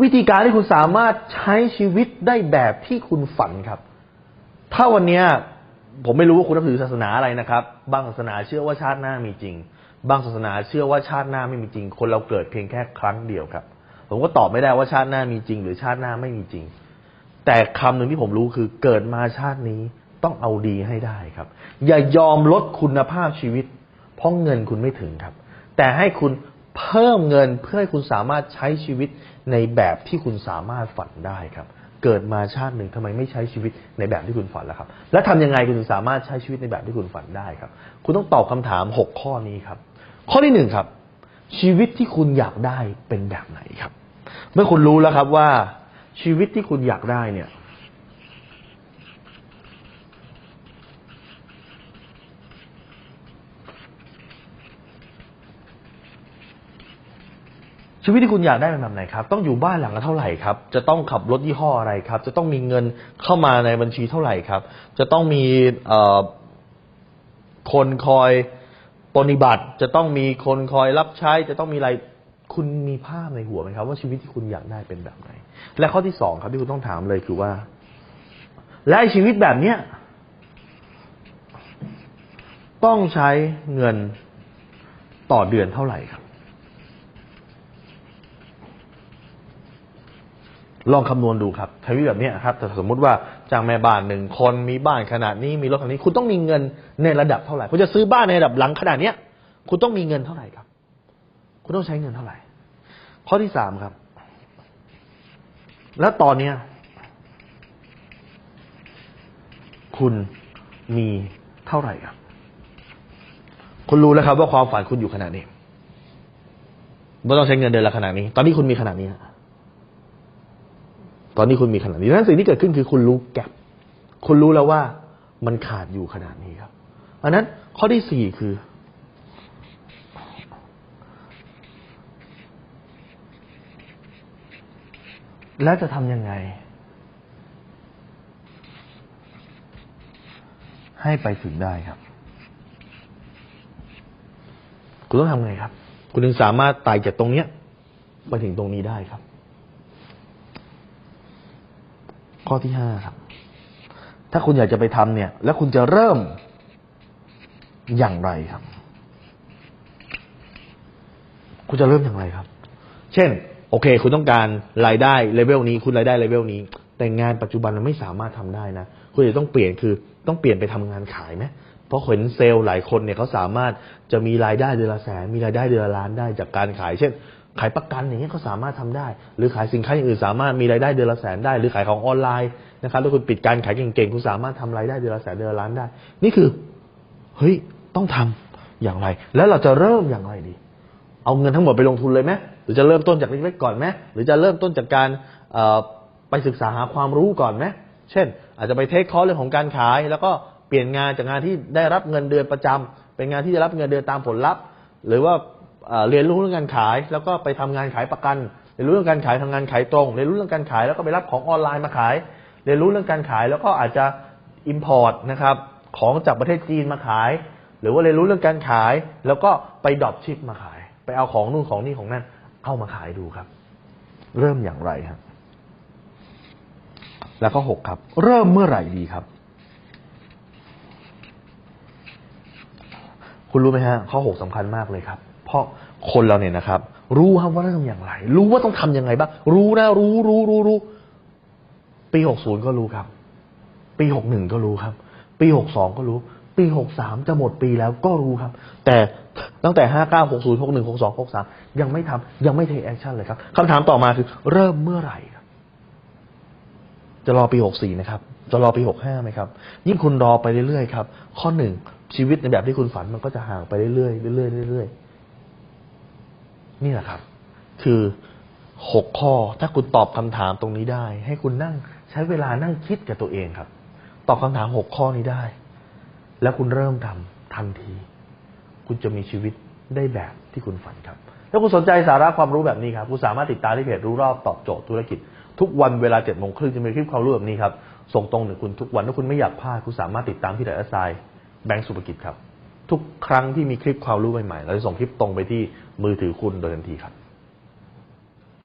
วิธีการที่คุณสามารถใช้ชีวิตได้แบบที่คุณฝันครับ ถ้าวันนี้ผมไม่รู้ว่าคุณนับถือศาสนาอะไรนะครับ บางศาสนาเชื่อว่าชาติหน้ามีจริง บางศาสนาเชื่อว่าชาติหน้าไม่มีจริง คนเราเกิดเพียงแค่ครั้งเดียวครับ ผมก็ตอบไม่ได้ว่าชาติหน้ามีจริง หรือชาติหน้าไม่มีจริง แต่คำหนึ่งที่ผมรู้คือเกิดมาชาตินี้ต้องเอาดีให้ได้ครับ อย่ายอมลดคุณภาพชีวิต เพราะเงินคุณไม่ถึงครับ แต่ให้คุณ เพิ่มเงินเพื่อให้คุณสามารถใช้ชีวิตในแบบที่คุณสามารถฝันได้ครับ เกิดมาชาติหนึ่งทำไมไม่ใช้ชีวิตในแบบที่คุณฝันล่ะครับ และทำยังไงคุณถึงสามารถใช้ชีวิตในแบบที่คุณฝันได้ครับ คุณต้องตอบคำถามหกข้อนี้ครับ ข้อที่หนึ่งครับ ชีวิตที่คุณอยากได้เป็นแบบไหนครับ เมื่อคุณรู้แล้วครับว่าชีวิตที่คุณอยากได้เนี่ย ชีวิตที่คุณอยากได้เป็นแบบไหนครับ ต้องอยู่บ้านหลังละเท่าไหร่ครับ จะต้องขับรถยี่ห้ออะไรครับ จะต้องมีเงินเข้ามาในบัญชีเท่าไหร่ครับ จะต้องมีคนคอยปฏิบัติ จะต้องมีคนคอยรับใช้ จะต้องมีอะไร คุณมีภาพในหัวไหมครับ ว่าชีวิตที่คุณอยากได้เป็นแบบไหน และข้อที่สองครับที่คุณต้องถามเลยคือว่า และชีวิตแบบเนี้ยต้องใช้เงินต่อเดือนเท่าไหร่ครับ ลองคำนวณดูครับชีวิแบบนี้ครับแต่สมมุติว่าจ้างแม่บ้านหนึ่งคนมีบ้านขนาดนี้มีรถขนาดนี้ คุณต้องมีเงินในระดับเท่าไหร่คุณจะซื้อบ้านในระดับหลังขนาดเนี้ย คุณต้องมีเงินเท่าไหร่ครับ คุณต้องใช้เงินเท่าไหร่ ข้อที่สามครับ แล้วตอนเนี้ย คุณมีเท่าไหร่ครับ คุณรู้แล้วครับ ว่าความฝันคุณอยู่ขนาดนี้ไม่ต้องใช้เงินเดือนละขนาดนี้ ตอนนี้คุณมีขนาดนี้ ตอนนี้คุณมีขนาดนี้นั้นสิ่งที่เกิดขึ้นคือคุณรู้แกลบคุณรู้แล้วว่ามันขาดอยู่ขนาดนี้ครับอันนั้นข้อที่สี่คือ แล้วจะทำยังไง ให้ไปถึงได้ครับ คุณต้องทำไงครับ คุณถึงสามารถไต่จากตรงเนี้ย ไปถึงตรงนี้ได้ครับ ข้อที่ห้าครับ ถ้าคุณอยากจะไปทำเนี่ย แล้วคุณจะเริ่มอย่างไรครับ คุณจะเริ่มอย่างไรครับ เช่น โอเค คุณต้องการรายได้เลเวลนี้ คุณรายได้เลเวลนี้ แต่งานปัจจุบันมันไม่สามารถทำได้นะ คุณจะต้องเปลี่ยนคือต้องเปลี่ยนไปทำงานขายไหมเพราะเห็นเซลล์หลายคนเนี่ยเขาสามารถจะมีรายได้เดือนละแสนมีรายได้เดือนละล้านได้จากการขาย เช่น ขายประกันอย่างเงี้ยเขาสามารถทำได้ หรือขายสินค้าอย่างอื่นสามารถมีรายได้เดือนละแสนได้ หรือขายของออนไลน์นะครับถ้าคุณปิดการขายเก่งๆคุณสามารถทำรายได้เดือนละแสนเดือนละล้านได้ นี่คือเฮ้ยต้องทำอย่างไร แล้วเราจะเริ่มอย่างไรดี เอาเงินทั้งหมดไปลงทุนเลยไหมหรือจะเริ่มต้นจากเล็กๆก่อนไหมหรือจะเริ่มต้นจากการไปศึกษาหาความรู้ก่อนไหมเช่น อาจจะไปเทคคอร์สเรื่องของการขาย แล้วก็เปลี่ยนงานจากงานที่ได้รับเงินเดือนประจำเป็นงานที่ได้รับเงินเดือนตามผลลัพธ์ หรือว่า เรียนรู้เรื่องการขาย แล้วก็ไปทำงานขายประกัน เรียนรู้เรื่องการขายทำงานขายตรง เรียนรู้เรื่องการขายแล้วก็ไปรับของออนไลน์มาขาย เรียนรู้เรื่องการขายแล้วก็อาจจะ import นะครับของจากประเทศจีนมาขาย หรือว่าเรียนรู้เรื่องการขาย แล้วก็ไปดรอปชิปมาขาย ไปเอาของนู่นของนี่ของนั่นเอามาขายดูครับ เริ่มอย่างไรครับแล้วก็หกครับ เริ่มเมื่อไหร่ดีครับ คุณรู้ไหมฮะข้อหกสำคัญมากเลยครับ ราะคนเราเนี่ยนะครับ รู้ครับว่าต้องทำอย่างไร รู้ว่าต้องทำยังไงบ้างรู้นะ รู้รู้รู้รู้ปีหกศูนย์ก็รู้ครับ ปีหกหนึ่งก็รู้ครับ ปีหกสองก็รู้ ปีหกสามจะหมดปีแล้วก็รู้ครับ แต่ตั้งแต่ห้าเก้าหกศูนย์หกหนึ่งหกสองหกสามยังไม่ทำยังไม่ take action เลยครับคำถามต่อมาคือ เริ่มเมื่อไหร่ครับ จะรอปีหกสี่ไหมครับ จะรอปีหกห้าไหมครับ ยิ่งคุณรอไปเรื่อยๆครับ ข้อหนึ่งชีวิตในแบบที่คุณฝันมันก็จะห่างไปเรื่อยๆเรื่อยๆเรื่อยๆ นี่แหละครับ คือหกข้อถ้าคุณตอบคำถามตรงนี้ได้ ให้คุณนั่งใช้เวลานั่งคิดกับตัวเองครับ ตอบคำถามหกข้อนี้ได้ แล้วคุณเริ่มทำทันที คุณจะมีชีวิตได้แบบที่คุณฝันครับ ถ้าคุณสนใจสาระความรู้แบบนี้ครับ คุณสามารถติดตามที่เพจรู้รอบตอบโจทย์ธุรกิจ ทุกวันเวลาเจ็ดโมงครึ่งจะมีคลิปความรู้แบบนี้ครับส่งตรงถึงคุณทุกวันถ้าคุณไม่อยากพลาดคุณสามารถติดตามที่ไดอัสไซแบงก์สุภกิจครับ ทุกครั้งที่มีคลิปความรู้ใหม่ๆ เราจะส่งคลิปตรงไปที่มือถือคุณโดยทันทีครับ